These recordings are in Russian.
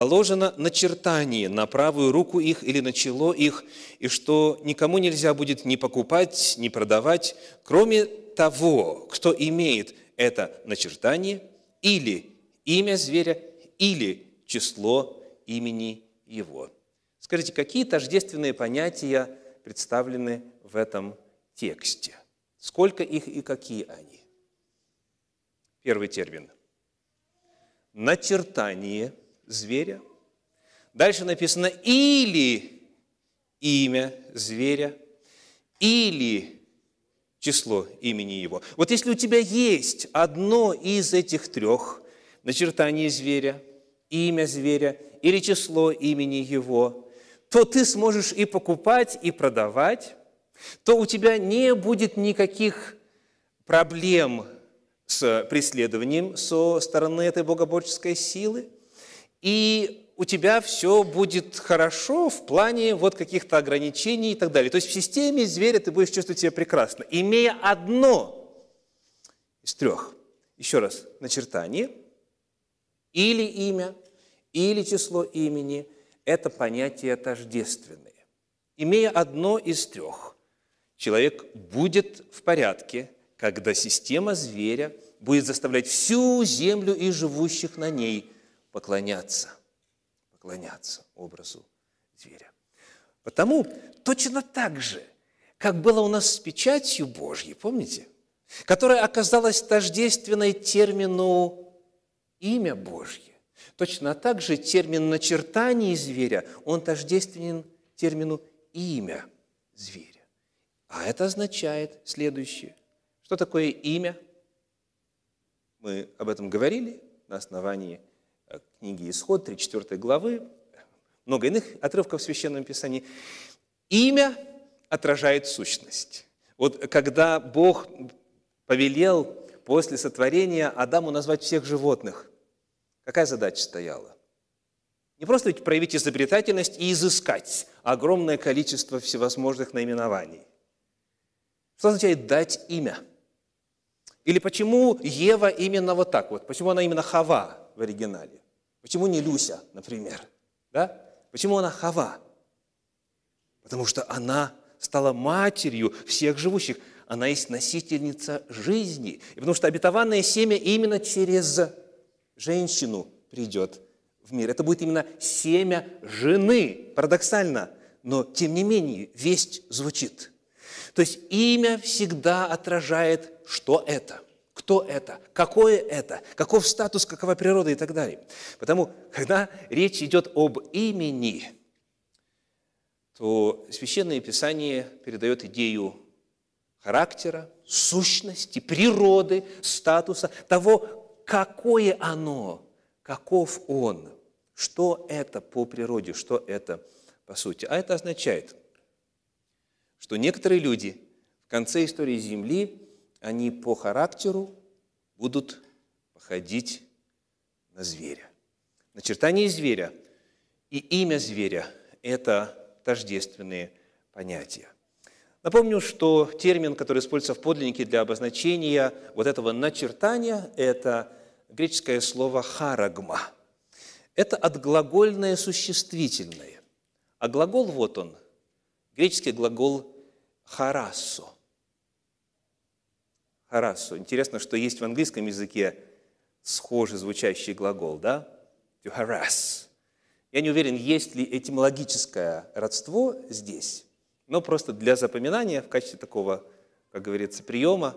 положено начертание на правую руку их или на чело их, и что никому нельзя будет ни покупать, ни продавать, кроме того, кто имеет это начертание или имя зверя, или число имени его. Скажите, какие тождественные понятия представлены в этом тексте? Сколько их и какие они? Первый термин. Начертание зверя. Дальше написано «или имя зверя», «или число имени его». Вот если у тебя есть одно из этих трех, начертание зверя, имя зверя или число имени его, то ты сможешь и покупать, и продавать, то у тебя не будет никаких проблем с преследованием со стороны этой богоборческой силы, и у тебя все будет хорошо в плане вот каких-то ограничений и так далее. То есть в системе зверя ты будешь чувствовать себя прекрасно, имея одно из трех, еще раз, начертание, или имя, или число имени – это понятие тождественные. Имея одно из трех, человек будет в порядке, когда система зверя будет заставлять всю землю и живущих на ней поклоняться, поклоняться образу зверя. Потому точно так же, как было у нас с печатью Божьей, помните, которая оказалась тождественной термину «имя Божье», Точно так же термин начертание зверя, он тождественен термину имя зверя. А это означает следующее. Что такое имя? Мы об этом говорили на основании книги Исход, 3-4 главы, много иных отрывков в Священном Писании. Имя отражает сущность. Вот когда Бог повелел после сотворения Адаму назвать всех животных, Какая задача стояла? Не просто ведь проявить изобретательность и изыскать огромное количество всевозможных наименований. Что означает дать имя? Или почему Ева именно вот так вот? Почему она именно Хава в оригинале? Почему не Люся, например? Да? Почему она Хава? Потому что она стала матерью всех живущих. Она есть носительница жизни. И потому что обетованное семя именно через женщину придет в мир. Это будет именно семя жены. Парадоксально, но тем не менее весть звучит. То есть имя всегда отражает, что это, кто это, какое это, каков статус, какова природа и так далее. Потому, когда речь идет об имени, то Священное Писание передает идею характера, сущности, природы, статуса, того, какое оно, каков он, что это по природе, что это по сути. А это означает, что некоторые люди в конце истории Земли, они по характеру будут походить на зверя. Начертание зверя и имя зверя – это тождественные понятия. Напомню, что термин, который используется в подлиннике для обозначения вот этого начертания, это греческое слово «харагма». Это отглагольное существительное. А глагол вот он, греческий глагол «харассо». «Харассо». Интересно, что есть в английском языке схожий звучащий глагол, да? To harass. Я не уверен, есть ли этимологическое родство здесь, но просто для запоминания, в качестве такого, как говорится, приема,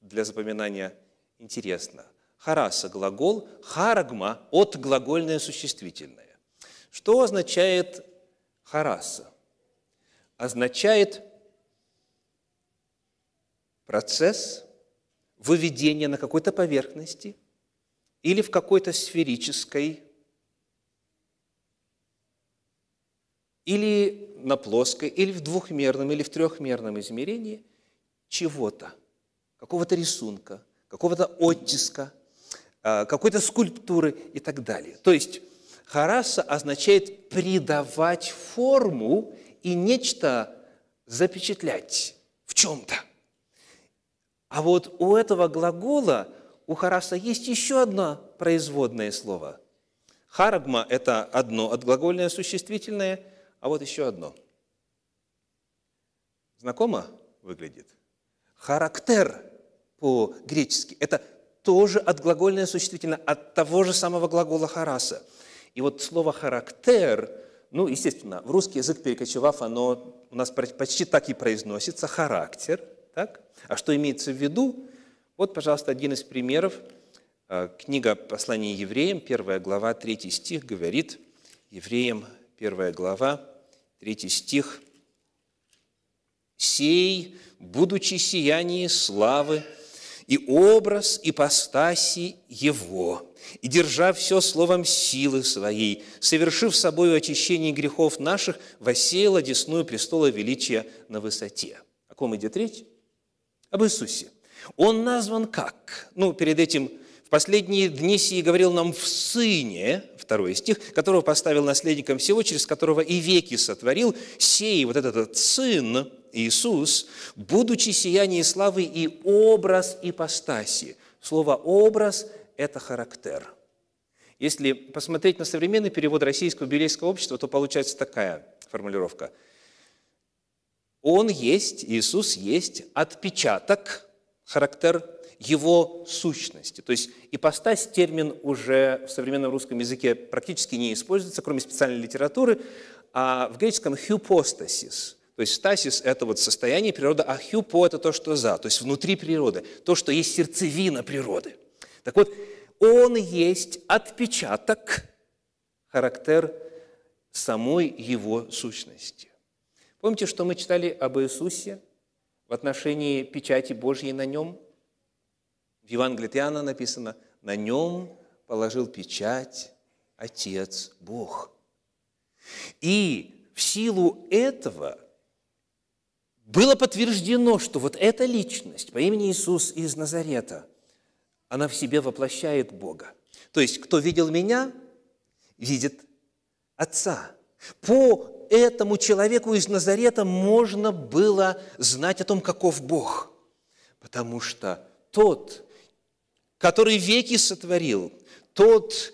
для запоминания интересно – Хараса – глагол, харагма – от глагольное существительное. Что означает хараса? Означает процесс выведения на какой-то поверхности или в какой-то сферической или на плоской, или в двухмерном, или в трехмерном измерении чего-то, какого-то рисунка, какого-то оттиска – а, какой-то скульптуры и так далее. То есть хараса означает придавать форму и нечто запечатлять в чем-то. А вот у этого глагола, у хараса есть еще одно производное слово. Харагма – это одно отглагольное существительное, а вот еще одно. Знакомо выглядит? Характер по-гречески – это тоже отглагольное существительное от того же самого глагола хараса. И вот слово «характер», ну, естественно, в русский язык перекочевав, оно у нас почти так и произносится, характер, так? А что имеется в виду? Вот, пожалуйста, один из примеров – Э, книга послания евреям, первая глава, третий стих говорит, евреям, первая глава, третий стих, «Сей, будучи сияние славы, и образ ипостаси Его, и держа все словом силы своей, совершив собою очищение грехов наших, воссеял одесную престола величия на высоте». О ком идет речь? Об Иисусе. Он назван как? Ну, перед этим в последние дни сии говорил нам в Сыне, второй стих, которого поставил наследником всего, через которого и веки сотворил, сей, вот этот Сын, Иисус, будучи сияние славы и образ ипостаси. Слово «образ» – это характер. Если посмотреть на современный перевод российского библейского общества, то получается такая формулировка. Он есть, Иисус есть отпечаток, характер его сущности. То есть ипостась термин уже в современном русском языке практически не используется, кроме специальной литературы, а в греческом «хюпостасис». То есть стасис – это вот состояние природы, а хюпо – это то, что за, то есть внутри природы, то, что есть сердцевина природы. Так вот, он есть отпечаток, характер самой его сущности. Помните, что мы читали об Иисусе в отношении печати Божьей на нем? В Евангелии Иоанна написано, на нем положил печать Отец Бог. И в силу этого было подтверждено, что вот эта личность по имени Иисус из Назарета, она в себе воплощает Бога. То есть, кто видел меня, видит Отца. По этому человеку из Назарета можно было знать о том, каков Бог, потому что тот, который веки сотворил, тот,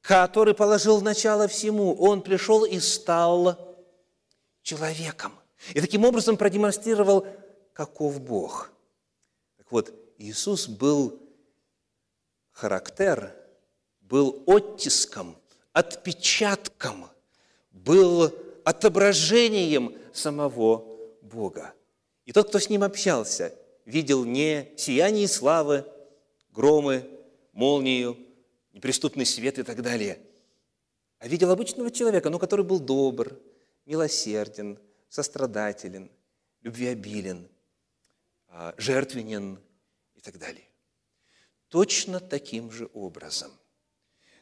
который положил начало всему, он пришел и стал человеком. И таким образом продемонстрировал, каков Бог. Так вот, Иисус был характер, был оттиском, отпечатком, был отображением самого Бога. И тот, кто с ним общался, видел не сияние славы, громы, молнию, неприступный свет и так далее. А видел обычного человека, но который был добр, милосерден, сострадателен, любвеобилен, а, жертвенен и так далее. Точно таким же образом.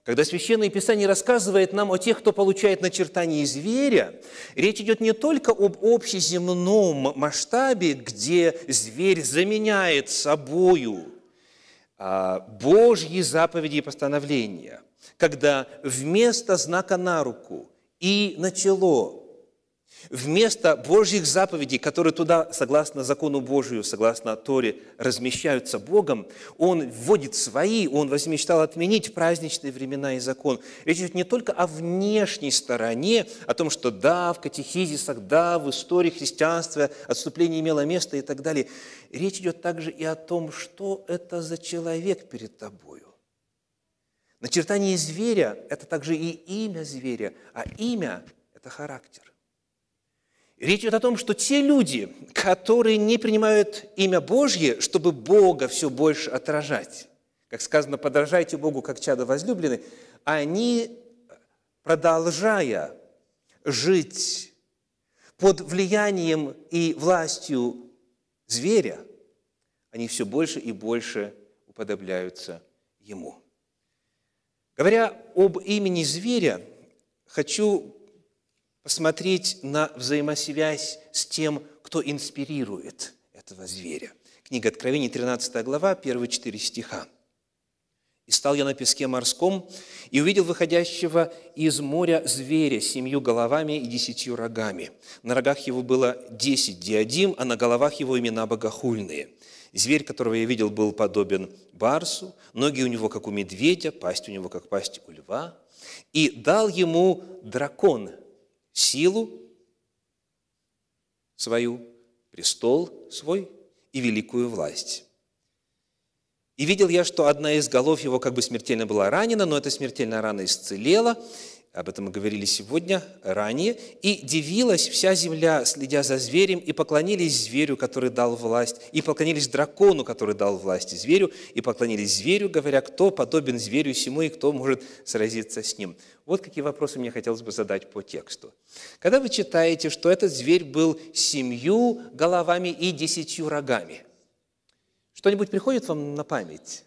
Когда Священное Писание рассказывает нам о тех, кто получает начертание зверя, речь идет не только об общеземном масштабе, где зверь заменяет собою а, Божьи заповеди и постановления, когда вместо знака на руку и на чело, вместо Божьих заповедей, которые туда, согласно закону Божию, согласно Торе, размещаются Богом, Он вводит свои, Он возмечтал отменить праздничные времена и закон. Речь идет не только о внешней стороне, о том, что да, в катехизисах, да, в истории христианства отступление имело место и так далее – речь идет также и о том, что это за человек перед тобою. Начертание зверя – это также и имя зверя, а имя – это характер. Речь идет о том, что те люди, которые не принимают имя Божье, чтобы Бога все больше отражать, как сказано, подражайте Богу, как чадо возлюблены, они, продолжая жить под влиянием и властью зверя, они все больше и больше уподобляются ему. Говоря об имени зверя, хочу посмотреть на взаимосвязь с тем, кто инспирирует этого зверя. Книга Откровений, 13 глава, первые четыре стиха. И стал я на песке морском, и увидел выходящего из моря зверя с семью головами и десятью рогами. На рогах его было десять диадим, а на головах его имена богохульные. Зверь, которого я видел, был подобен барсу, ноги у него, как у медведя, пасть у него, как пасть у льва. и дал ему дракон силу свою, престол свой и великую власть. И видел я, что одна из голов его как бы смертельно была ранена, но эта смертельная рана исцелела, об этом мы говорили сегодня, ранее, и дивилась вся земля, следя за зверем, и поклонились зверю, который дал власть, и поклонились дракону, который дал власть зверю, и поклонились зверю, говоря, кто подобен зверю сему, и кто может сразиться с ним. Вот какие вопросы мне хотелось бы задать по тексту. Когда вы читаете, что этот зверь был семью головами и десятью рогами, что-нибудь приходит вам на память?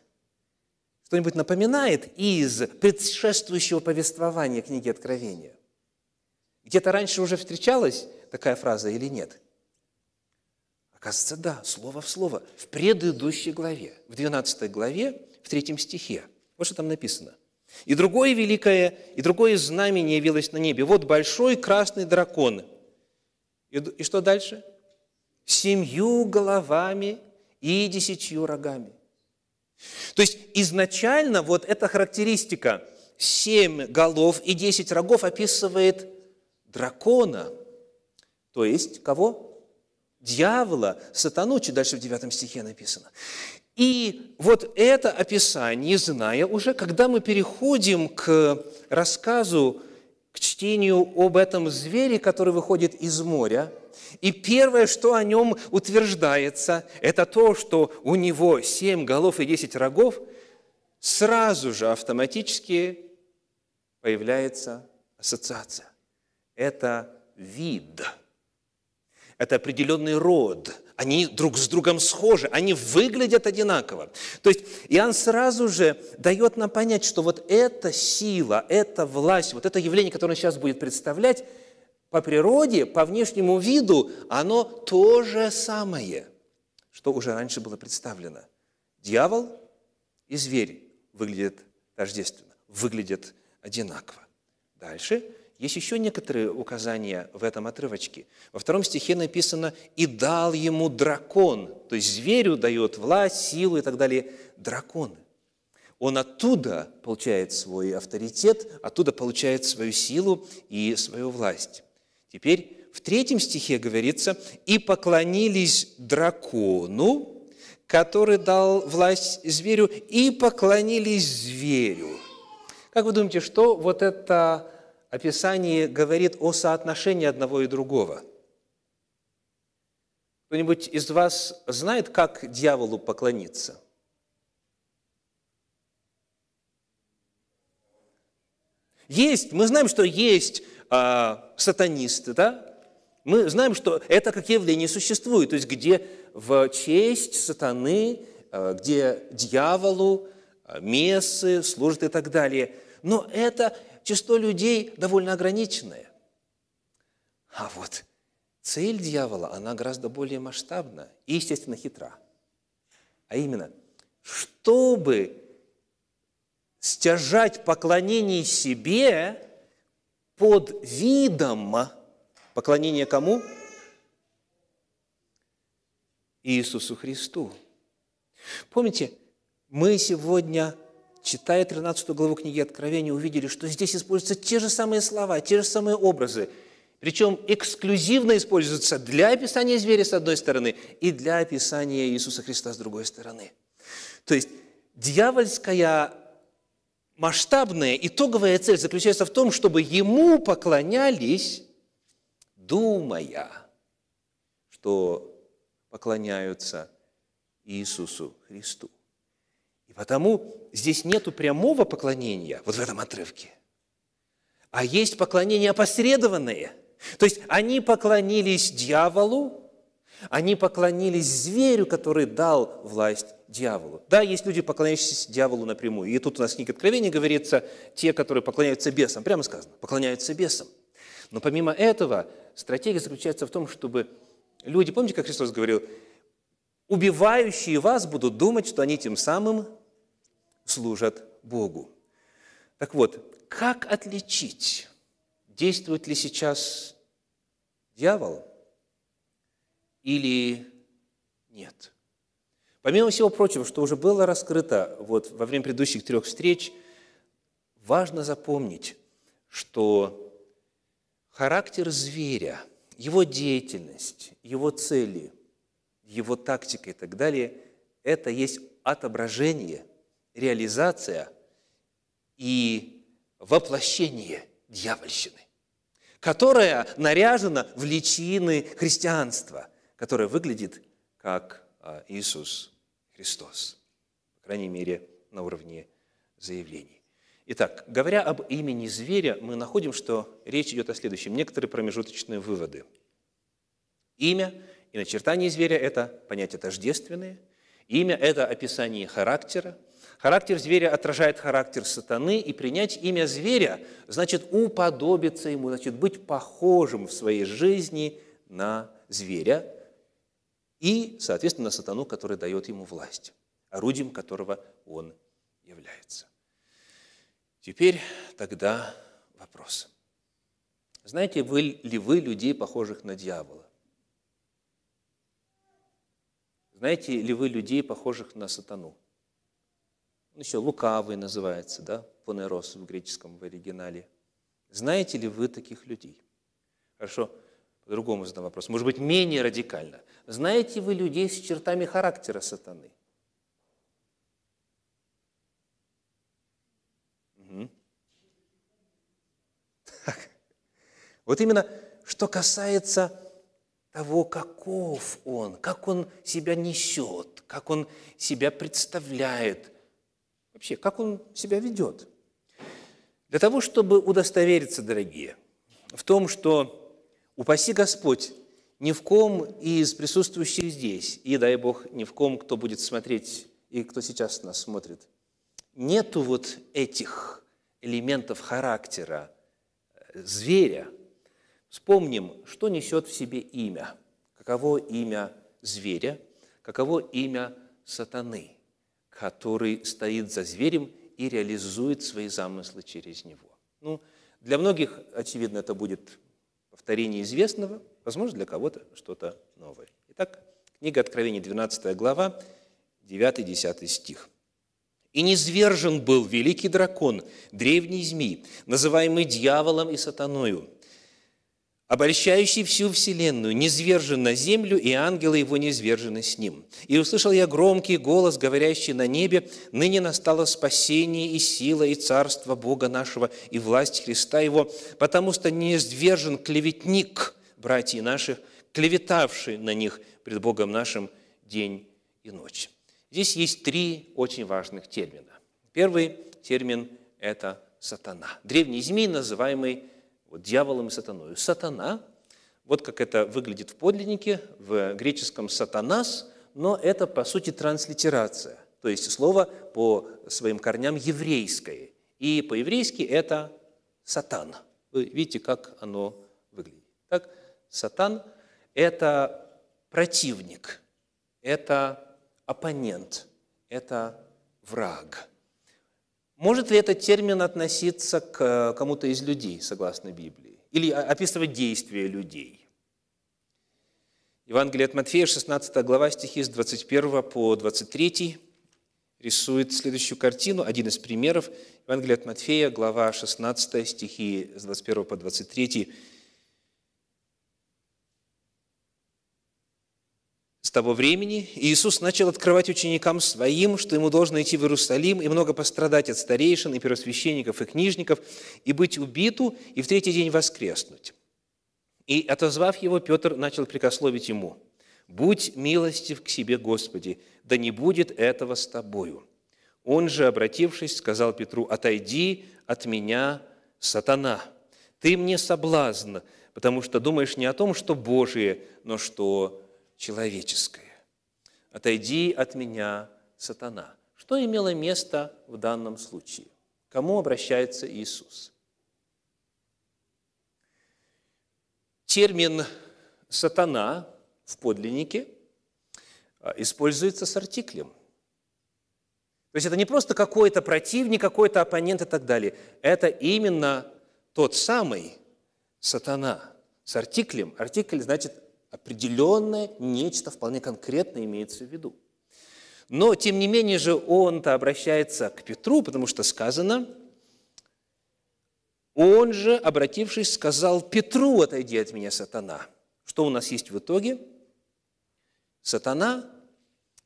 Что-нибудь напоминает из предшествующего повествования книги Откровения? Где-то раньше уже встречалась такая фраза или нет? Оказывается, да, слово в слово. В предыдущей главе, в 12 главе, в третьем стихе. Вот что там написано. «И другое великое, и другое знамение явилось на небе. Вот большой красный дракон». И, и что дальше? «Семью головами и десятью рогами». То есть изначально вот эта характеристика семь голов и десять рогов описывает дракона, то есть кого? Дьявола, сатану, чуть дальше в девятом стихе написано. И вот это описание, зная уже, когда мы переходим к рассказу, к чтению об этом звере, который выходит из моря – и первое, что о нем утверждается, это то, что у него семь голов и десять рогов, сразу же автоматически появляется ассоциация. Это вид, это определенный род, они друг с другом схожи, они выглядят одинаково. То есть Иоанн сразу же дает нам понять, что вот эта сила, эта власть, вот это явление, которое он сейчас будет представлять, по природе, по внешнему виду, оно то же самое, что уже раньше было представлено. Дьявол и зверь выглядят тождественно, выглядят одинаково. Дальше есть еще некоторые указания в этом отрывочке. Во втором стихе написано «И дал ему дракон», то есть зверю дает власть, силу и так далее, драконы. Он оттуда получает свой авторитет, оттуда получает свою силу и свою власть. Теперь в третьем стихе говорится, «И поклонились дракону, который дал власть зверю, и поклонились зверю». Как вы думаете, что вот это описание говорит о соотношении одного и другого? Кто-нибудь из вас знает, как дьяволу поклониться? Есть, мы знаем, что есть а, сатанисты, да, мы знаем, что это как явление существует, то есть где в честь сатаны, а, где дьяволу, а, мессы служат и так далее. Но это число людей довольно ограниченное. А вот цель дьявола, она гораздо более масштабна и, естественно, хитра. А именно, чтобы стяжать поклонение себе – под видом поклонения кому? Иисусу Христу. Помните, мы сегодня, читая 13 главу книги Откровения, увидели, что здесь используются те же самые слова, те же самые образы, причем эксклюзивно используются для описания зверя с одной стороны и для описания Иисуса Христа с другой стороны. То есть дьявольская масштабная итоговая цель заключается в том, чтобы ему поклонялись, думая, что поклоняются Иисусу Христу. И потому здесь нету прямого поклонения, вот в этом отрывке, а есть поклонение опосредованное. То есть они поклонились дьяволу, они поклонились зверю, который дал власть дьяволу. Да, есть люди, поклоняющиеся дьяволу напрямую. И тут у нас в книге Откровения говорится, те, которые поклоняются бесам. Прямо сказано, поклоняются бесам. Но помимо этого, стратегия заключается в том, чтобы люди, помните, как Христос говорил, убивающие вас будут думать, что они тем самым служат Богу. Так вот, как отличить, действует ли сейчас дьявол или нет? Помимо всего прочего, что уже было раскрыто вот во время предыдущих трех встреч, важно запомнить, что характер зверя, его деятельность, его цели, его тактика и так далее – это есть отображение, реализация и воплощение дьявольщины, которая наряжена в личины христианства, которое выглядит как а, Иисус Христос, по крайней мере, на уровне заявлений. Итак, говоря об имени зверя, мы находим, что речь идет о следующем. Некоторые промежуточные выводы. Имя и начертание зверя – это понятия тождественные. Имя – это описание характера. Характер зверя отражает характер сатаны, и принять имя зверя значит уподобиться ему, значит быть похожим в своей жизни на зверя и, соответственно, на сатану, который дает ему власть, орудием которого он является. Теперь тогда вопрос. Знаете вы, ли вы людей, похожих на дьявола? Знаете ли вы людей, похожих на сатану? Еще лукавый называется, да, понерос в греческом в оригинале. Знаете ли вы таких людей? Хорошо, по-другому задам вопрос. Может быть, менее радикально. Знаете вы людей с чертами характера сатаны? Вот именно что касается того, каков он, как он себя несет, как он себя представляет, вообще, как он себя ведет. Для того, чтобы удостовериться, дорогие, в том, что, упаси Господь, ни в ком из присутствующих здесь, и, дай Бог, ни в ком, кто будет смотреть и кто сейчас нас смотрит, нету вот этих элементов характера э, зверя – Вспомним, что несет в себе имя. Каково имя зверя, каково имя сатаны, который стоит за зверем и реализует свои замыслы через него. Ну, для многих, очевидно, это будет повторение известного, возможно, для кого-то что-то новое. Итак, книга Откровений, 12 глава, 9-10 стих. «И низвержен был великий дракон, древний змей, называемый дьяволом и сатаною, обольщающий всю вселенную, низвержен на землю, и ангелы его низвержены с ним. И услышал я громкий голос, говорящий на небе, ныне настало спасение и сила, и царство Бога нашего, и власть Христа его, потому что низвержен клеветник, братья наших, клеветавший на них пред Богом нашим день и ночь. Здесь есть три очень важных термина. Первый термин – это сатана. Древний змей, называемый вот, дьяволом и сатаною. Сатана, вот как это выглядит в подлиннике, в греческом «сатанас», но это, по сути, транслитерация, то есть слово по своим корням еврейское. И по-еврейски это «сатан». Вы видите, как оно выглядит. Так, сатан – это противник, это оппонент, это враг – может ли этот термин относиться к э, кому-то из людей, согласно Библии? Или описывать действия людей? Евангелие от Матфея, 16 глава, стихи с 21 по 23 рисует следующую картину, один из примеров. Евангелие от Матфея, глава 16, стихи с 21 по 23 С того времени Иисус начал открывать ученикам своим, что ему должно идти в Иерусалим и много пострадать от старейшин и первосвященников и книжников, и быть убиту, и в третий день воскреснуть. И, отозвав его, Петр начал прикословить ему, «Будь милостив к себе, Господи, да не будет этого с тобою». Он же, обратившись, сказал Петру, «Отойди от меня, сатана, ты мне соблазн, потому что думаешь не о том, что Божие, но что человеческое. «Отойди от меня, сатана». Что имело место в данном случае? Кому обращается Иисус? Термин «сатана» в подлиннике а, используется с артиклем. То есть это не просто какой-то противник, какой-то оппонент и так далее. Это именно тот самый сатана с артиклем. Артикль значит определенное, нечто вполне конкретное имеется в виду. Но, тем не менее же, он-то обращается к Петру, потому что сказано, Он же, обратившись, сказал Петру, отойди от меня, сатана. Что у нас есть в итоге? Сатана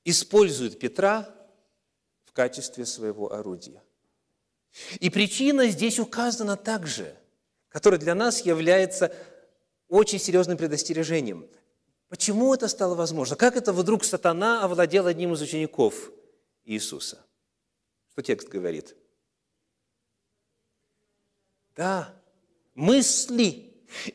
использует Петра в качестве своего орудия. И причина здесь указана также, которая для нас является очень серьезным предостережением. Почему это стало возможно? Как это вдруг сатана овладел одним из учеников Иисуса? Что текст говорит? Да, мысли.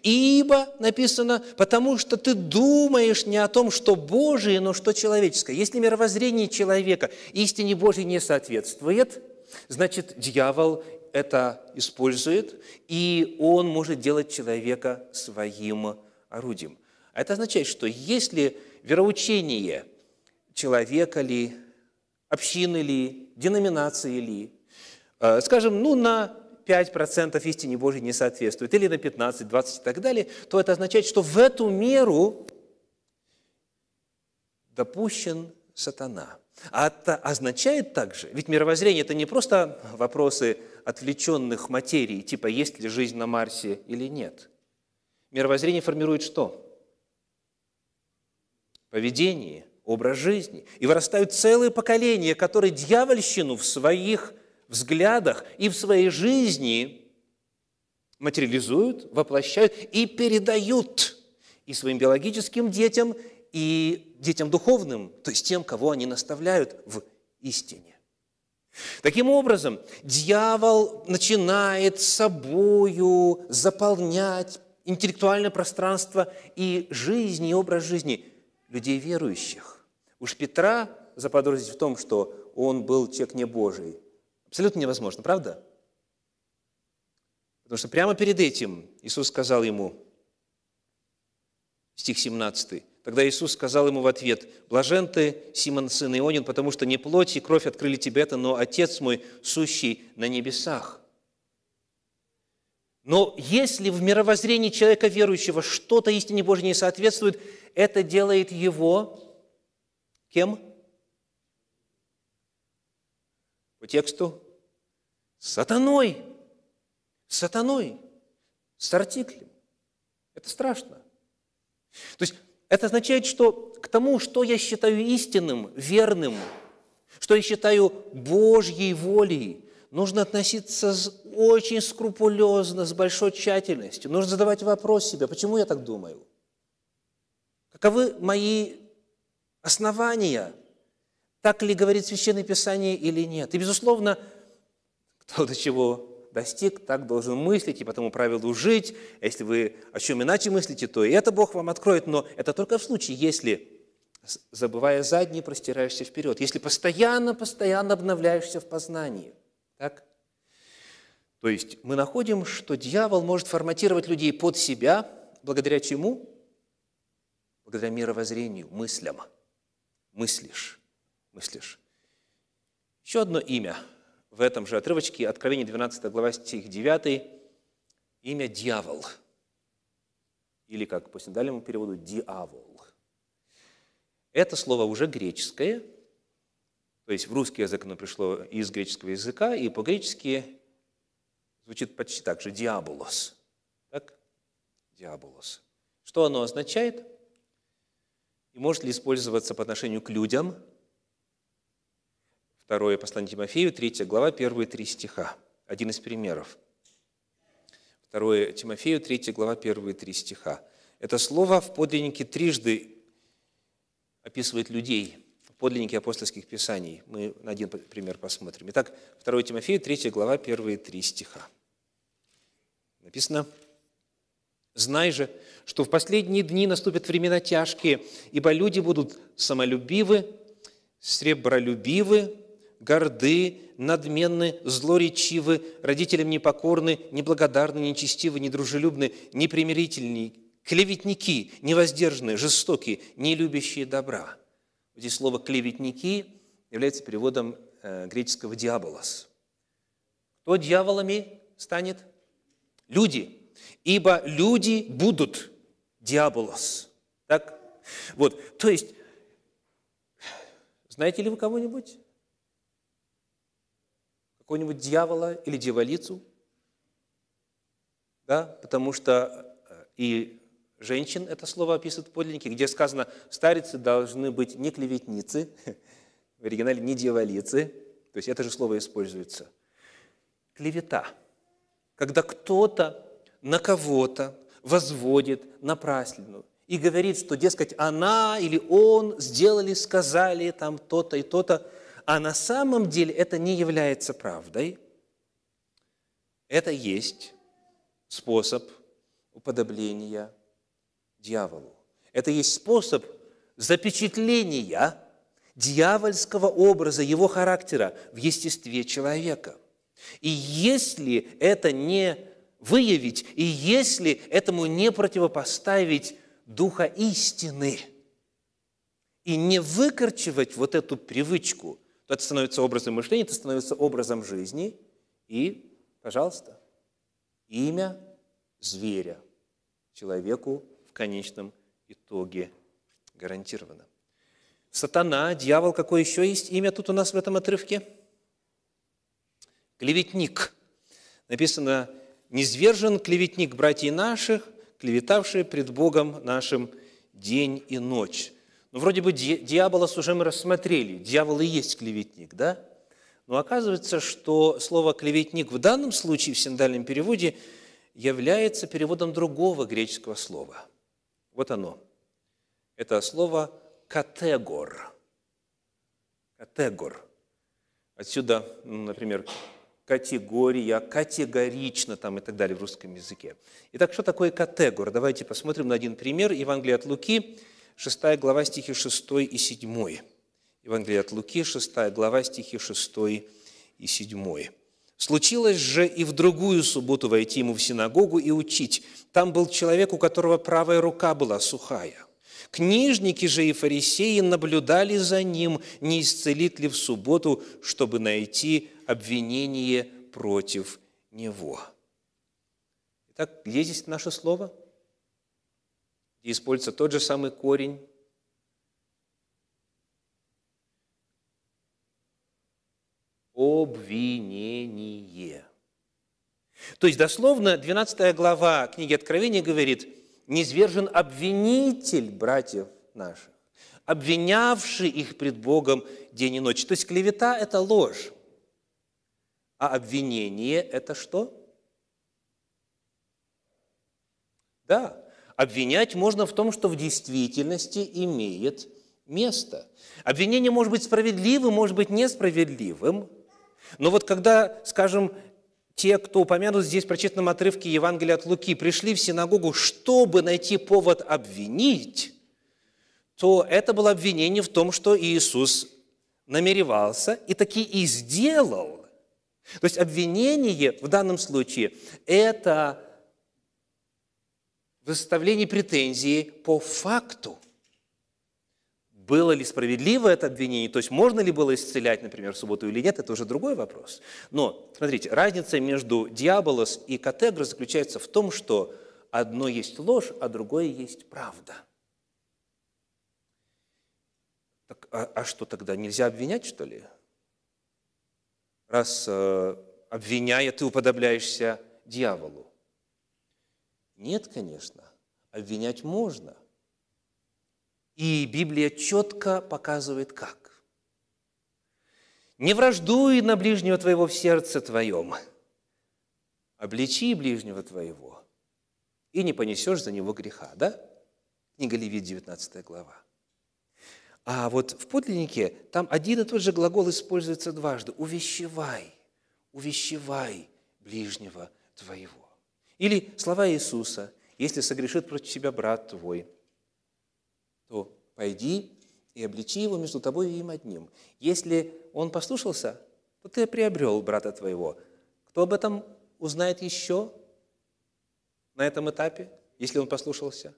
Ибо написано, потому что ты думаешь не о том, что Божие, но что человеческое. Если мировоззрение человека истине Божьей не соответствует, значит, дьявол это использует, и он может делать человека своим орудием. Это означает, что если вероучение человека ли, общины ли, деноминации ли, э, скажем, ну, на 5% истине Божьей не соответствует, или на 15, 20 и так далее, то это означает, что в эту меру допущен сатана. А это означает также, ведь мировоззрение – это не просто вопросы отвлеченных материй, типа есть ли жизнь на Марсе или нет. Мировоззрение формирует что? Поведение, образ жизни. И вырастают целые поколения, которые дьявольщину в своих взглядах и в своей жизни материализуют, воплощают и передают и своим биологическим детям, и детям духовным, то есть тем, кого они наставляют в истине. Таким образом, дьявол начинает собою заполнять интеллектуальное пространство и жизнь, и образ жизни людей верующих. Уж Петра заподозрить в том, что он был человек не Божий, абсолютно невозможно, правда? Потому что прямо перед этим Иисус сказал ему, стих 17, Тогда Иисус сказал ему в ответ, «Блажен ты, Симон, сын Ионин, потому что не плоть и кровь открыли тебе это, но Отец мой, сущий на небесах». Но если в мировоззрении человека верующего что-то истине Божьей не соответствует, это делает его кем? По тексту сатаной. Сатаной. С артиклем. Это страшно. То есть это означает, что к тому, что я считаю истинным, верным, что я считаю Божьей волей, нужно относиться очень скрупулезно, с большой тщательностью. Нужно задавать вопрос себе, почему я так думаю? Каковы мои основания? Так ли говорит Священное Писание или нет? И, безусловно, кто до чего достиг, так должен мыслить и по тому правилу жить. Если вы о чем иначе мыслите, то и это Бог вам откроет, но это только в случае, если, забывая задние, простираешься вперед, если постоянно, постоянно обновляешься в познании. Так? То есть мы находим, что дьявол может форматировать людей под себя, благодаря чему? Благодаря мировоззрению, мыслям. Мыслишь, мыслишь. Еще одно имя – в этом же отрывочке, Откровение 12 глава, стих 9, имя «дьявол», или, как по синодальному переводу, «диавол». Это слово уже греческое, то есть в русский язык оно пришло из греческого языка, и по-гречески звучит почти так же «диаболос». Так? «Диаболос». Что оно означает? И может ли использоваться по отношению к людям – Второе послание Тимофею, 3 глава, первые три стиха. Один из примеров. Второе Тимофею, 3 глава, первые три стиха. Это слово в подлиннике трижды описывает людей, в подлиннике апостольских писаний. Мы на один пример посмотрим. Итак, 2 Тимофею, 3 глава, первые три стиха. Написано, «Знай же, что в последние дни наступят времена тяжкие, ибо люди будут самолюбивы, сребролюбивы, горды, надменны, злоречивы, родителям непокорны, неблагодарны, нечестивы, недружелюбны, непримирительны, клеветники, невоздержанные, жестокие, не любящие добра. Здесь слово «клеветники» является переводом э, греческого «диаболос». Кто дьяволами станет? Люди. Ибо люди будут диаболос. Так? Вот, то есть, знаете ли вы кого-нибудь? Какого-нибудь дьявола или дьяволицу? да, потому что э, и женщин это слово описывает в подлиннике, где сказано, старицы должны быть не клеветницы, в оригинале не дьяволицы, то есть это же слово используется. Клевета, когда кто-то на кого-то возводит напраслину и говорит, что, дескать, она или он сделали, сказали там то-то и то-то, а на самом деле это не является правдой. Это есть способ уподобления дьяволу. Это есть способ запечатления дьявольского образа, его характера в естестве человека. И если это не выявить, и если этому не противопоставить духа истины, и не выкорчевать вот эту привычку, это становится образом мышления, это становится образом жизни, и, пожалуйста, имя зверя человеку в конечном итоге гарантировано. Сатана, дьявол, какое еще есть имя тут у нас в этом отрывке? Клеветник. Написано, «Низвержен клеветник братьев наших, клеветавший пред Богом нашим день и ночь». Ну, вроде бы дьявола уже мы рассмотрели. Дьявол и есть клеветник, да? Но оказывается, что слово «клеветник» в данном случае в синдальном переводе является переводом другого греческого слова. Вот оно. Это слово «категор». Категор. Отсюда, ну, например, категория, категорично там и так далее в русском языке. Итак, что такое категор? Давайте посмотрим на один пример. Евангелие от Луки, 6 глава, стихи 6 и 7. Евангелие от Луки, 6 глава, стихи 6 и 7. «Случилось же и в другую субботу войти ему в синагогу и учить. Там был человек, у которого правая рука была сухая. Книжники же и фарисеи наблюдали за ним, не исцелит ли в субботу, чтобы найти обвинение против него». Итак, где здесь наше слово? Где используется тот же самый корень обвинение. То есть, дословно, 12 глава книги Откровения говорит, «Низвержен обвинитель братьев наших, обвинявший их пред Богом день и ночь». То есть, клевета – это ложь, а обвинение – это что? Да, обвинять можно в том, что в действительности имеет место. Обвинение может быть справедливым, может быть несправедливым – но вот когда, скажем, те, кто упомянут здесь в прочитанном отрывке Евангелия от Луки, пришли в синагогу, чтобы найти повод обвинить, то это было обвинение в том, что Иисус намеревался и таки и сделал. То есть обвинение в данном случае – это выставление претензии по факту – было ли справедливо это обвинение, то есть можно ли было исцелять, например, в субботу или нет, это уже другой вопрос. Но, смотрите, разница между диаболос и категро заключается в том, что одно есть ложь, а другое есть правда. Так, а, а что тогда, нельзя обвинять, что ли? Раз э, обвиняя, ты уподобляешься дьяволу. Нет, конечно, обвинять можно. И Библия четко показывает, как. «Не враждуй на ближнего твоего в сердце твоем, обличи ближнего твоего, и не понесешь за него греха». Да? Книга Левит, 19 глава. А вот в подлиннике там один и тот же глагол используется дважды. «Увещевай, увещевай ближнего твоего». Или слова Иисуса «Если согрешит против себя брат твой, то пойди и обличи его между тобой и им одним. Если он послушался, то ты приобрел брата твоего. Кто об этом узнает еще на этом этапе, если он послушался?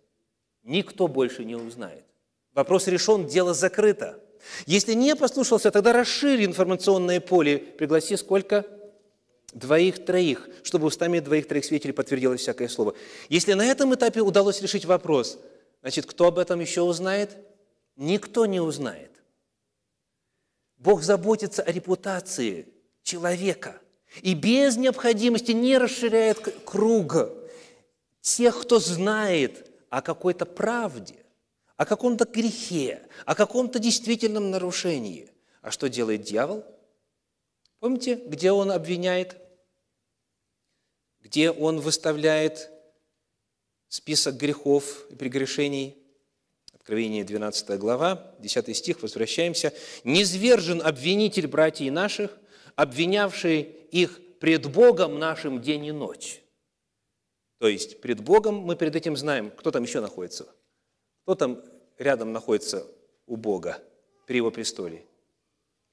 Никто больше не узнает. Вопрос решен, дело закрыто. Если не послушался, тогда расшири информационное поле, пригласи сколько? Двоих-троих, чтобы устами двоих-троих свидетелей подтвердилось всякое слово. Если на этом этапе удалось решить вопрос – Значит, кто об этом еще узнает? Никто не узнает. Бог заботится о репутации человека и без необходимости не расширяет круг, тех, кто знает о какой-то правде, о каком-то грехе, о каком-то действительном нарушении. А что делает дьявол? Помните, где он обвиняет? Где он выставляет список грехов и прегрешений? Откровение 12 глава, 10 стих, возвращаемся. «Низвержен обвинитель братьев наших, обвинявший их пред Богом нашим день и ночь». То есть пред Богом мы перед этим знаем, кто там еще находится. Кто там рядом находится у Бога при Его престоле?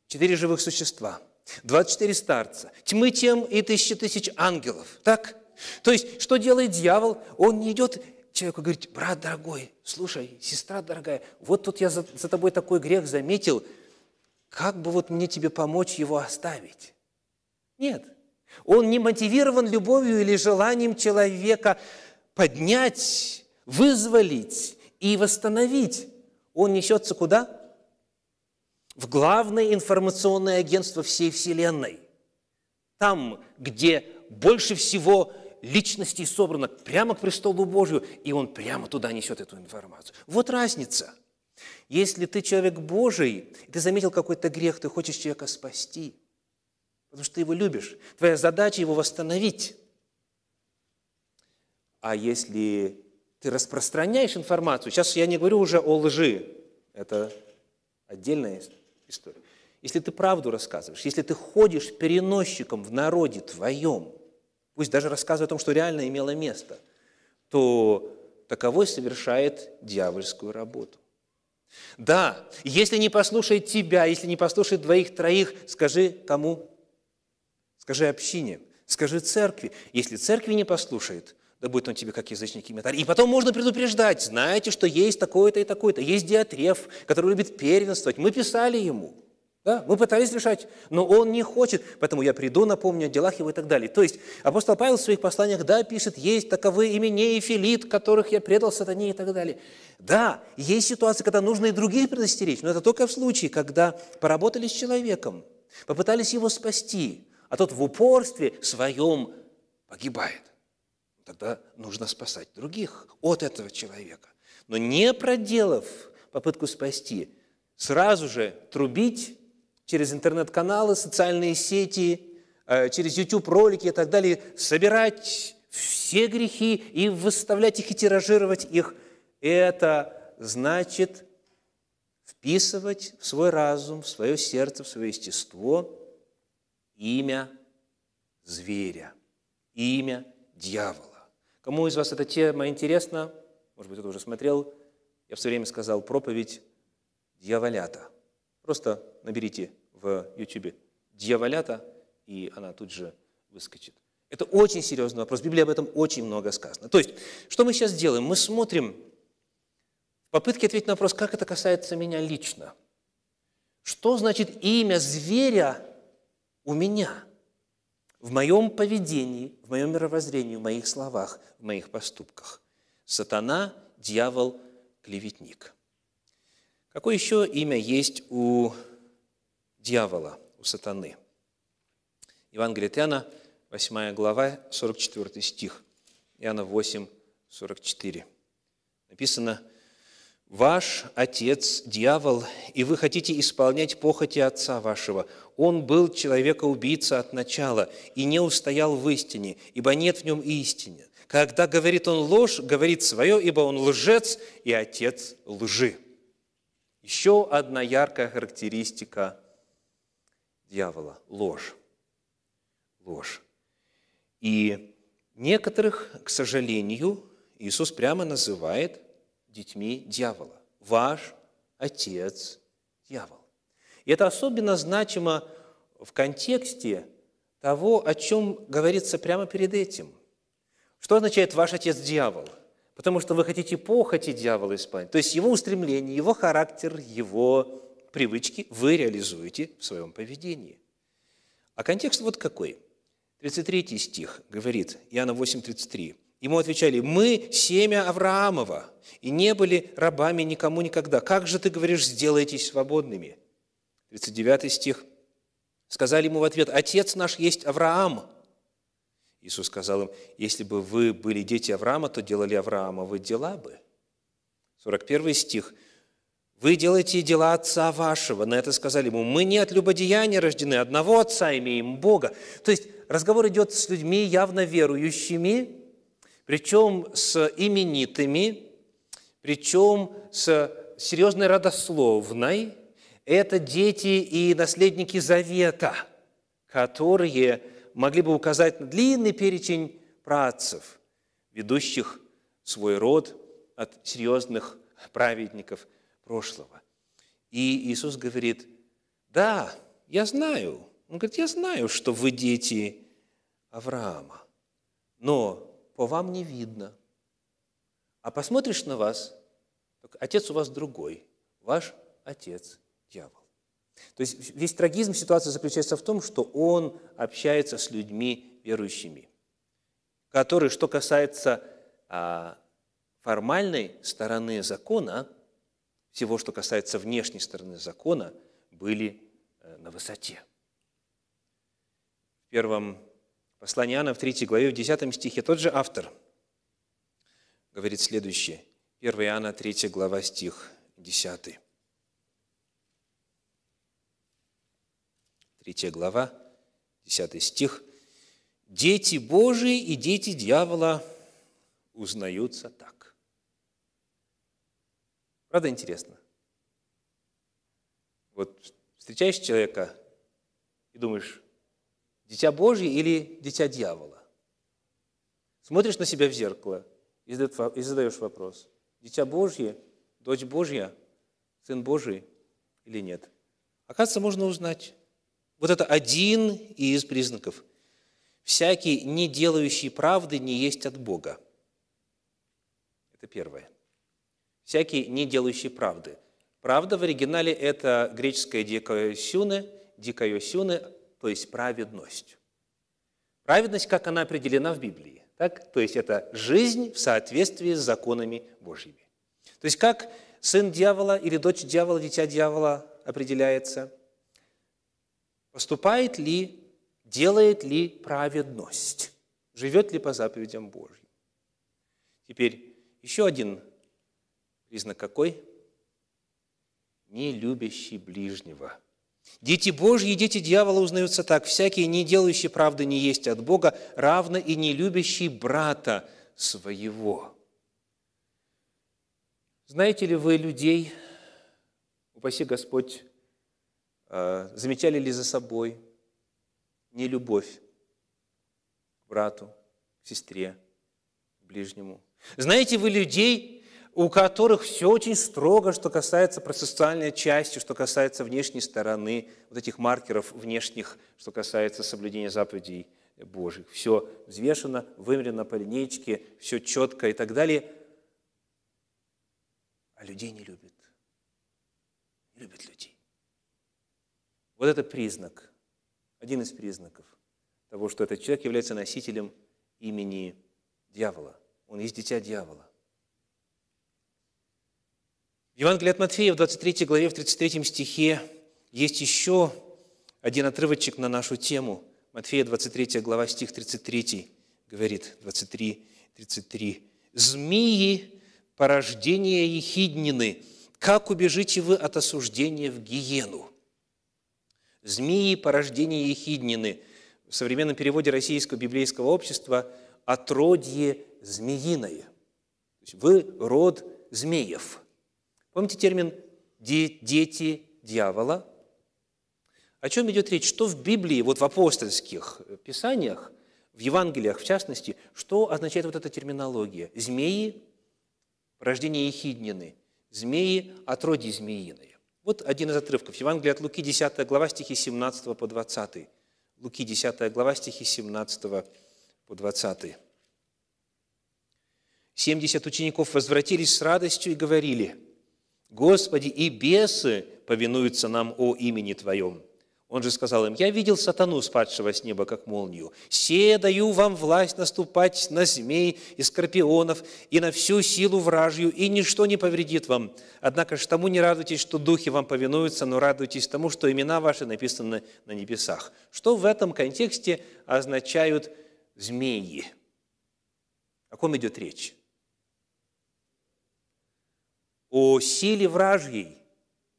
Четыре живых существа, 24 старца, тьмы тем и тысячи тысяч ангелов. Так? То есть, что делает дьявол? Он не идет человеку говорит, брат дорогой, слушай, сестра дорогая, вот тут я за, за тобой такой грех заметил, как бы вот мне тебе помочь его оставить? Нет. Он не мотивирован любовью или желанием человека поднять, вызволить и восстановить. Он несется куда? В главное информационное агентство всей Вселенной. Там, где больше всего личностей собрано прямо к престолу Божию, и он прямо туда несет эту информацию. Вот разница. Если ты человек Божий, ты заметил какой-то грех, ты хочешь человека спасти, потому что ты его любишь. Твоя задача его восстановить. А если ты распространяешь информацию, сейчас я не говорю уже о лжи, это отдельная история. Если ты правду рассказываешь, если ты ходишь переносчиком в народе твоем – пусть даже рассказывая о том, что реально имело место, то таковой совершает дьявольскую работу. Да, если не послушает тебя, если не послушает двоих-троих, скажи кому? Скажи общине, скажи церкви. Если церкви не послушает, да будет он тебе как язычник и метарь. И потом можно предупреждать, знаете, что есть такое-то и такое-то, есть диатреф, который любит первенствовать. Мы писали ему – да? Мы пытались решать, но он не хочет, поэтому я приду, напомню о делах его и так далее. То есть апостол Павел в своих посланиях, да, пишет, есть таковые имени и филит, которых я предал сатане и так далее. Да, есть ситуации, когда нужно и других предостеречь, но это только в случае, когда поработали с человеком, попытались его спасти, а тот в упорстве своем погибает. Тогда нужно спасать других от этого человека. Но не проделав попытку спасти, сразу же трубить через интернет-каналы, социальные сети, э, через YouTube-ролики и так далее, собирать все грехи и выставлять их и тиражировать их. Это значит вписывать в свой разум, в свое сердце, в свое естество имя зверя, имя дьявола. Кому из вас эта тема интересна? Может быть, кто-то уже смотрел. Я все время сказал проповедь дьяволята. Просто наберите в YouTube «Дьяволята», и она тут же выскочит. Это очень серьезный вопрос. В Библии об этом очень много сказано. То есть, что мы сейчас делаем? Мы смотрим в попытке ответить на вопрос, как это касается меня лично. Что значит имя зверя у меня? В моем поведении, в моем мировоззрении, в моих словах, в моих поступках. Сатана, дьявол, клеветник. Какое еще имя есть у дьявола, у сатаны. Евангелие от Иоанна, 8 глава, 44 стих. Иоанна 8, 44. Написано, «Ваш отец – дьявол, и вы хотите исполнять похоти отца вашего. Он был человека-убийца от начала и не устоял в истине, ибо нет в нем истины. Когда говорит он ложь, говорит свое, ибо он лжец и отец лжи». Еще одна яркая характеристика дьявола – ложь. Ложь. И некоторых, к сожалению, Иисус прямо называет детьми дьявола. Ваш отец – дьявол. И это особенно значимо в контексте того, о чем говорится прямо перед этим. Что означает «ваш отец – дьявол»? Потому что вы хотите похоти дьявола исполнять. То есть его устремление, его характер, его привычки вы реализуете в своем поведении. А контекст вот какой. 33 стих говорит, Иоанна 8:33. Ему отвечали, мы семя Авраамова, и не были рабами никому никогда. Как же ты говоришь, сделайтесь свободными? 39 стих. Сказали ему в ответ, отец наш есть Авраам. Иисус сказал им, если бы вы были дети Авраама, то делали Авраамовы дела бы. 41 стих. Вы делаете дела Отца вашего. На это сказали ему, мы не от любодеяния рождены, одного Отца имеем, Бога. То есть разговор идет с людьми явно верующими, причем с именитыми, причем с серьезной родословной. Это дети и наследники Завета, которые могли бы указать на длинный перечень працев, ведущих свой род от серьезных праведников прошлого. И Иисус говорит, да, я знаю. Он говорит, я знаю, что вы дети Авраама, но по вам не видно. А посмотришь на вас, отец у вас другой, ваш отец – дьявол. То есть весь трагизм ситуации заключается в том, что он общается с людьми верующими, которые, что касается а, формальной стороны закона, всего, что касается внешней стороны закона, были э, на высоте. В первом послании Иоанна, в 3 главе, в 10 стихе, тот же автор говорит следующее. 1 Иоанна, 3 глава, стих 10. 3 глава, 10 стих. «Дети Божии и дети дьявола узнаются так». Правда интересно? Вот встречаешь человека и думаешь, дитя Божье или дитя дьявола? Смотришь на себя в зеркало и задаешь вопрос, дитя Божье, дочь Божья, сын Божий или нет? Оказывается, можно узнать вот это один из признаков. Всякий, не делающий правды, не есть от Бога. Это первое. Всякий, не делающий правды. Правда в оригинале – это греческое дикайосюне, дикайосюне, то есть праведность. Праведность, как она определена в Библии. Так? То есть это жизнь в соответствии с законами Божьими. То есть как сын дьявола или дочь дьявола, дитя дьявола определяется – Поступает ли, делает ли праведность, живет ли по заповедям Божьим. Теперь еще один признак какой? Не любящий ближнего. Дети Божьи и дети дьявола узнаются так. Всякий, не делающий правды, не есть от Бога, равно и не любящий брата своего. Знаете ли вы людей, упаси Господь, а, замечали ли за собой не любовь к брату, к сестре, к ближнему? Знаете вы людей, у которых все очень строго, что касается процессуальной части, что касается внешней стороны, вот этих маркеров внешних, что касается соблюдения заповедей Божьих. Все взвешено, вымерено по линейке, все четко и так далее. А людей не любит. Не любит людей. Вот это признак, один из признаков того, что этот человек является носителем имени дьявола. Он есть дитя дьявола. В Евангелии от Матфея в 23 главе, в 33 стихе есть еще один отрывочек на нашу тему. Матфея 23 глава, стих 33 говорит, 23, 33. «Змеи, порождение ехиднины, как убежите вы от осуждения в гиену? Змеи – порождение ехиднины. В современном переводе Российского библейского общества – отродье змеиное. Вы род змеев. Помните термин «дети дьявола»? О чем идет речь? Что в Библии, вот в апостольских писаниях, в Евангелиях в частности, что означает вот эта терминология? Змеи – порождение ехиднины, змеи – отродье змеиное. Вот один из отрывков. Евангелие от Луки, 10 глава, стихи 17 по 20. Луки, 10 глава, стихи 17 по 20. «Семьдесят учеников возвратились с радостью и говорили, «Господи, и бесы повинуются нам о имени Твоем». Он же сказал им, «Я видел сатану, спадшего с неба, как молнию. Се даю вам власть наступать на змей и скорпионов и на всю силу вражью, и ничто не повредит вам. Однако ж тому не радуйтесь, что духи вам повинуются, но радуйтесь тому, что имена ваши написаны на небесах». Что в этом контексте означают змеи. О ком идет речь? О силе вражьей.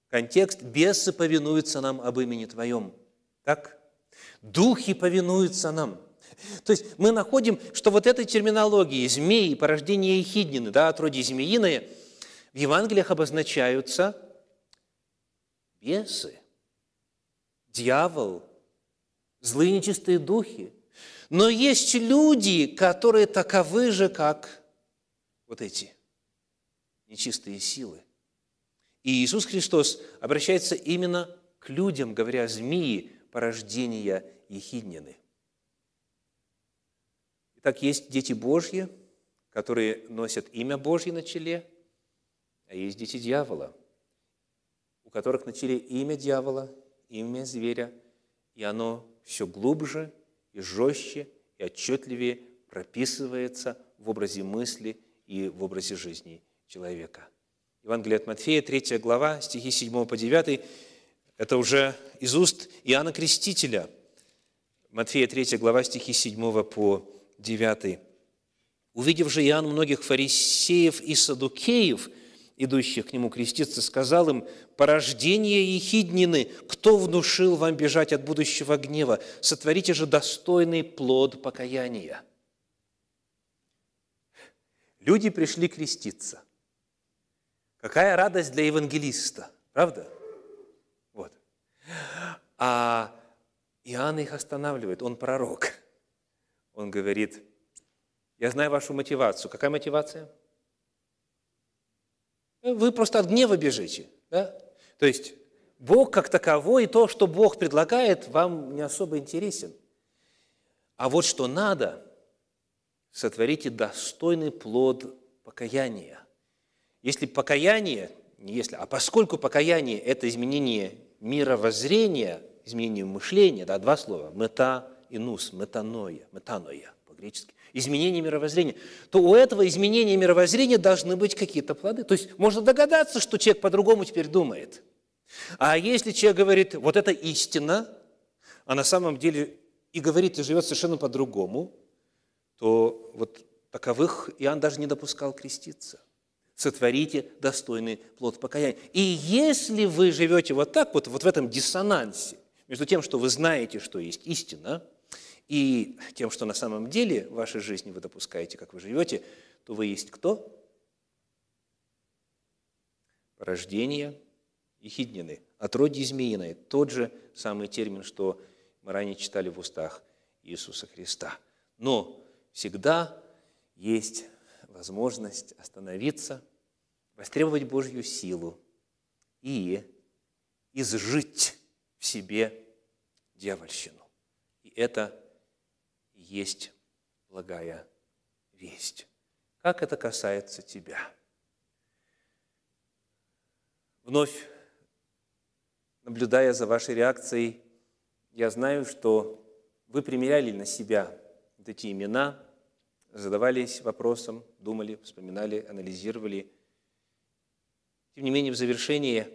Контекст «бесы повинуются нам об имени Твоем». Так? Духи повинуются нам. То есть мы находим, что вот этой терминологии змеи, порождение ехиднины, да, отродье змеиное, в Евангелиях обозначаются бесы, дьявол, злые нечистые духи. Но есть люди, которые таковы же, как вот эти нечистые силы. И Иисус Христос обращается именно к людям, говоря змеи порождения ехиднины. Итак, есть дети Божьи, которые носят имя Божье на челе, а есть дети дьявола, у которых на челе имя дьявола, имя зверя, и оно все глубже и жестче и отчетливее прописывается в образе мысли и в образе жизни человека. Евангелие от Матфея, 3 глава, стихи 7 по 9, это уже из уст Иоанна Крестителя. Матфея, 3 глава, стихи 7 по 9. «Увидев же Иоанн многих фарисеев и садукеев – идущих к нему креститься, сказал им, «Порождение ехиднины, кто внушил вам бежать от будущего гнева? Сотворите же достойный плод покаяния». Люди пришли креститься. Какая радость для евангелиста, правда? Вот. А Иоанн их останавливает, он пророк. Он говорит, я знаю вашу мотивацию. Какая мотивация? Вы просто от гнева бежите. Да? То есть Бог как таковой и то, что Бог предлагает, вам не особо интересен. А вот что надо, сотворите достойный плод покаяния. Если покаяние, не если, а поскольку покаяние – это изменение мировоззрения, изменение мышления, да, два слова, мета и нус, метаноя, метаноя по-гречески, изменение мировоззрения, то у этого изменения мировоззрения должны быть какие-то плоды. То есть можно догадаться, что человек по-другому теперь думает. А если человек говорит, вот это истина, а на самом деле и говорит, и живет совершенно по-другому, то вот таковых Иоанн даже не допускал креститься. Сотворите достойный плод покаяния. И если вы живете вот так, вот, вот в этом диссонансе, между тем, что вы знаете, что есть истина, и тем, что на самом деле в вашей жизни вы допускаете, как вы живете, то вы есть кто? Порождение ехиднины, отродье змеиное. Тот же самый термин, что мы ранее читали в устах Иисуса Христа. Но всегда есть возможность остановиться, востребовать Божью силу и изжить в себе дьявольщину. И это есть благая весть. Как это касается тебя? Вновь, наблюдая за вашей реакцией, я знаю, что вы примеряли на себя вот эти имена, задавались вопросом, думали, вспоминали, анализировали. Тем не менее, в завершение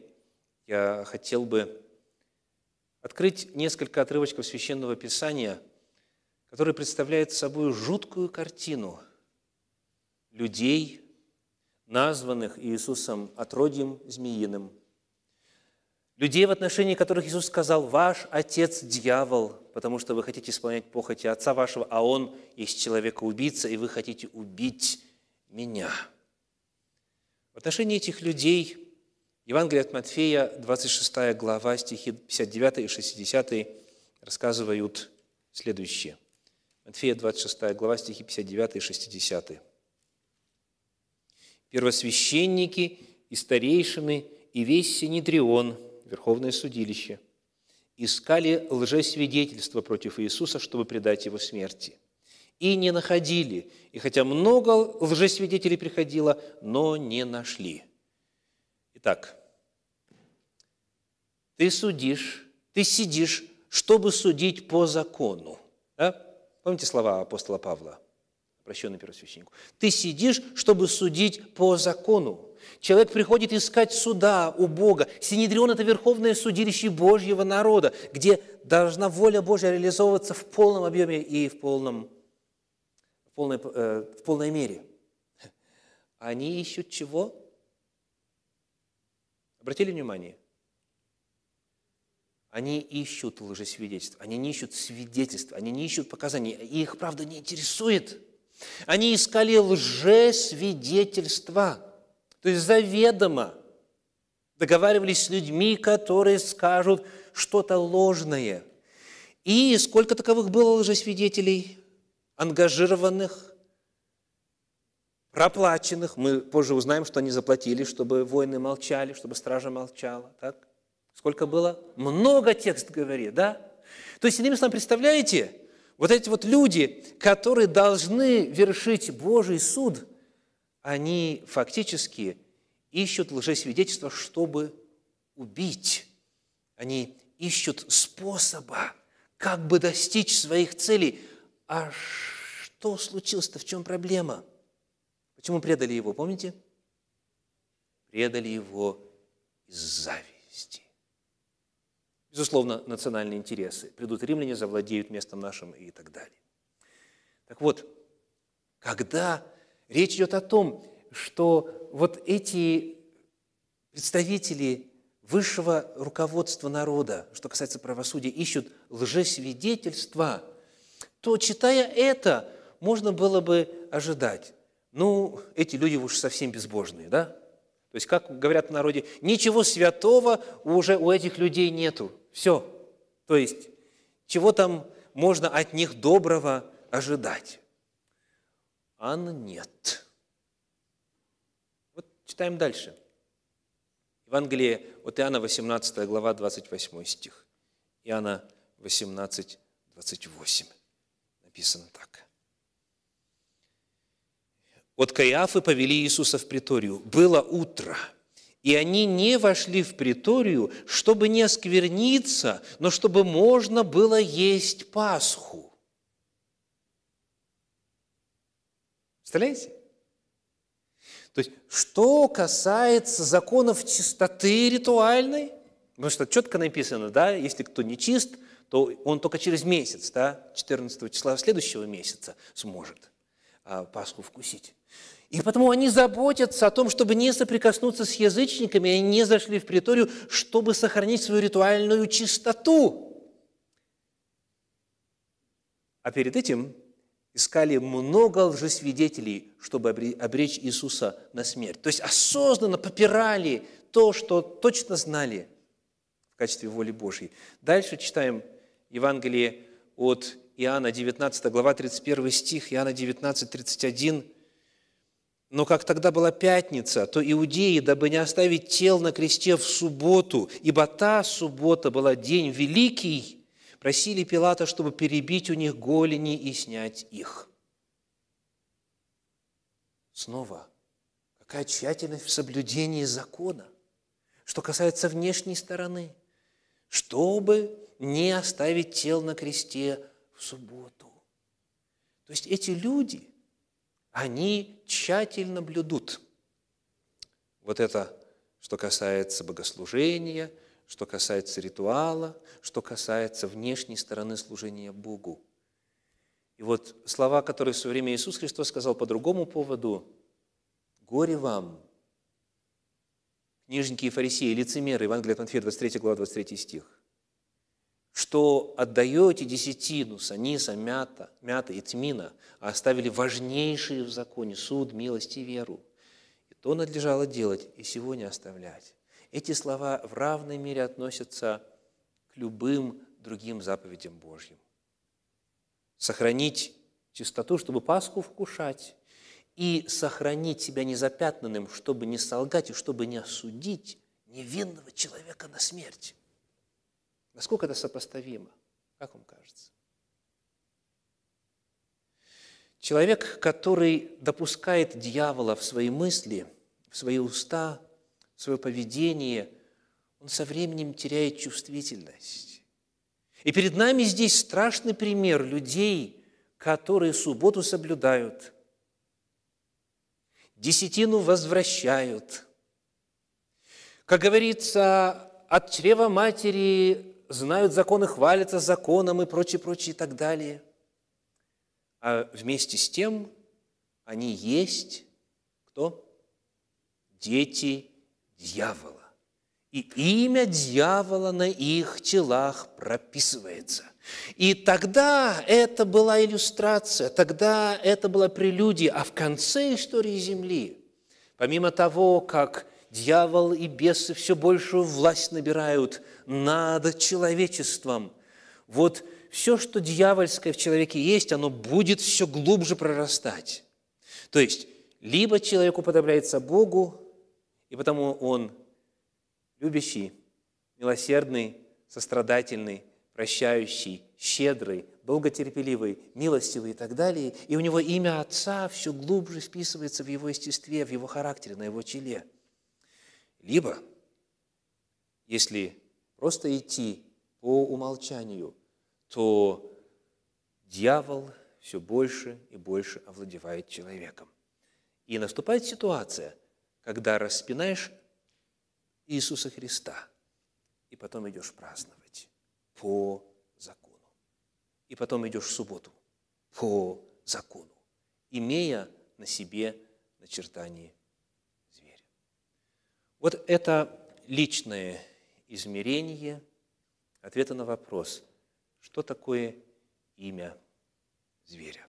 я хотел бы открыть несколько отрывочков Священного Писания – который представляет собой жуткую картину людей, названных Иисусом отродьем змеиным, людей, в отношении которых Иисус сказал, «Ваш отец – дьявол, потому что вы хотите исполнять похоти отца вашего, а он есть человека-убийца, и вы хотите убить меня». В отношении этих людей Евангелие от Матфея, 26 глава, стихи 59 и 60 рассказывают следующее – Матфея 26 глава, стихи 59 и 60. «Первосвященники и старейшины и весь Синедрион, Верховное судилище, искали лжесвидетельства против Иисуса, чтобы предать Его смерти. И не находили, и хотя много лжесвидетелей приходило, но не нашли». Итак, ты судишь, ты сидишь, чтобы судить по закону. Да? Помните слова апостола Павла, обращенный первосвященнику? «Ты сидишь, чтобы судить по закону». Человек приходит искать суда у Бога. Синедрион – это верховное судилище Божьего народа, где должна воля Божья реализовываться в полном объеме и в полном полной, э, в полной мере. Они ищут чего? Обратили внимание? Они ищут лжесвидетельств, они не ищут свидетельств, они не ищут показаний, их правда не интересует. Они искали лжесвидетельства, то есть заведомо договаривались с людьми, которые скажут что-то ложное. И сколько таковых было лжесвидетелей, ангажированных, проплаченных. Мы позже узнаем, что они заплатили, чтобы воины молчали, чтобы стража молчала. Так? Сколько было? Много текст говорит, да? То есть, иными словами, представляете, вот эти вот люди, которые должны вершить Божий суд, они фактически ищут лжесвидетельства, чтобы убить. Они ищут способа, как бы достичь своих целей. А что случилось-то? В чем проблема? Почему предали его, помните? Предали его из зависти. Безусловно, национальные интересы. Придут римляне, завладеют местом нашим и так далее. Так вот, когда речь идет о том, что вот эти представители высшего руководства народа, что касается правосудия, ищут лжесвидетельства, то, читая это, можно было бы ожидать, ну, эти люди уж совсем безбожные, да? То есть, как говорят в народе, ничего святого уже у этих людей нету. Все. То есть, чего там можно от них доброго ожидать? А нет. Вот читаем дальше. Евангелие от Иоанна, 18 глава, 28 стих. Иоанна 18, 28. Написано так. От Каиафы повели Иисуса в приторию. Было утро, и они не вошли в приторию, чтобы не оскверниться, но чтобы можно было есть Пасху. Представляете? То есть, что касается законов чистоты ритуальной, потому что четко написано, да, если кто не чист, то он только через месяц, да, 14 числа следующего месяца сможет а, Пасху вкусить. И потому они заботятся о том, чтобы не соприкоснуться с язычниками, они не зашли в приторию, чтобы сохранить свою ритуальную чистоту. А перед этим искали много лжесвидетелей, чтобы обречь Иисуса на смерть. То есть осознанно попирали то, что точно знали в качестве воли Божьей. Дальше читаем Евангелие от Иоанна, 19 глава, 31 стих, Иоанна 19, 31. Но как тогда была пятница, то иудеи, дабы не оставить тел на кресте в субботу, ибо та суббота была день великий, просили Пилата, чтобы перебить у них голени и снять их. Снова, какая тщательность в соблюдении закона, что касается внешней стороны, чтобы не оставить тел на кресте в субботу. То есть эти люди, они тщательно блюдут вот это, что касается богослужения, что касается ритуала, что касается внешней стороны служения Богу. И вот слова, которые в свое время Иисус Христос сказал по другому поводу, «Горе вам, книжники и фарисеи, лицемеры», Евангелие от Матфея, 23 глава, 23 стих что отдаете десятину саниса, мята, мята и тмина, а оставили важнейшие в законе суд, милость и веру. И то надлежало делать, и сегодня оставлять. Эти слова в равной мере относятся к любым другим заповедям Божьим. Сохранить чистоту, чтобы Пасху вкушать, и сохранить себя незапятнанным, чтобы не солгать и чтобы не осудить невинного человека на смерть. Насколько это сопоставимо? Как вам кажется? Человек, который допускает дьявола в свои мысли, в свои уста, в свое поведение, он со временем теряет чувствительность. И перед нами здесь страшный пример людей, которые субботу соблюдают, десятину возвращают. Как говорится, от чрева матери знают законы, хвалятся законом и прочее, прочее и так далее. а вместе с тем они есть кто? Дети дьявола. И имя дьявола на их телах прописывается. И тогда это была иллюстрация, тогда это была прелюдия, а в конце истории Земли, помимо того, как дьявол и бесы все большую власть набирают над человечеством, вот все, что дьявольское в человеке есть, оно будет все глубже прорастать. То есть, либо человек уподобляется Богу, и потому он любящий, милосердный, сострадательный, прощающий, щедрый, долготерпеливый, милостивый и так далее. И у него имя Отца все глубже вписывается в его естестве, в его характере, на его челе. Либо, если просто идти по умолчанию, то дьявол все больше и больше овладевает человеком. И наступает ситуация, когда распинаешь Иисуса Христа, и потом идешь праздновать по закону. И потом идешь в субботу по закону, имея на себе начертание зверя. Вот это личное измерение ответа на вопрос, что такое имя зверя.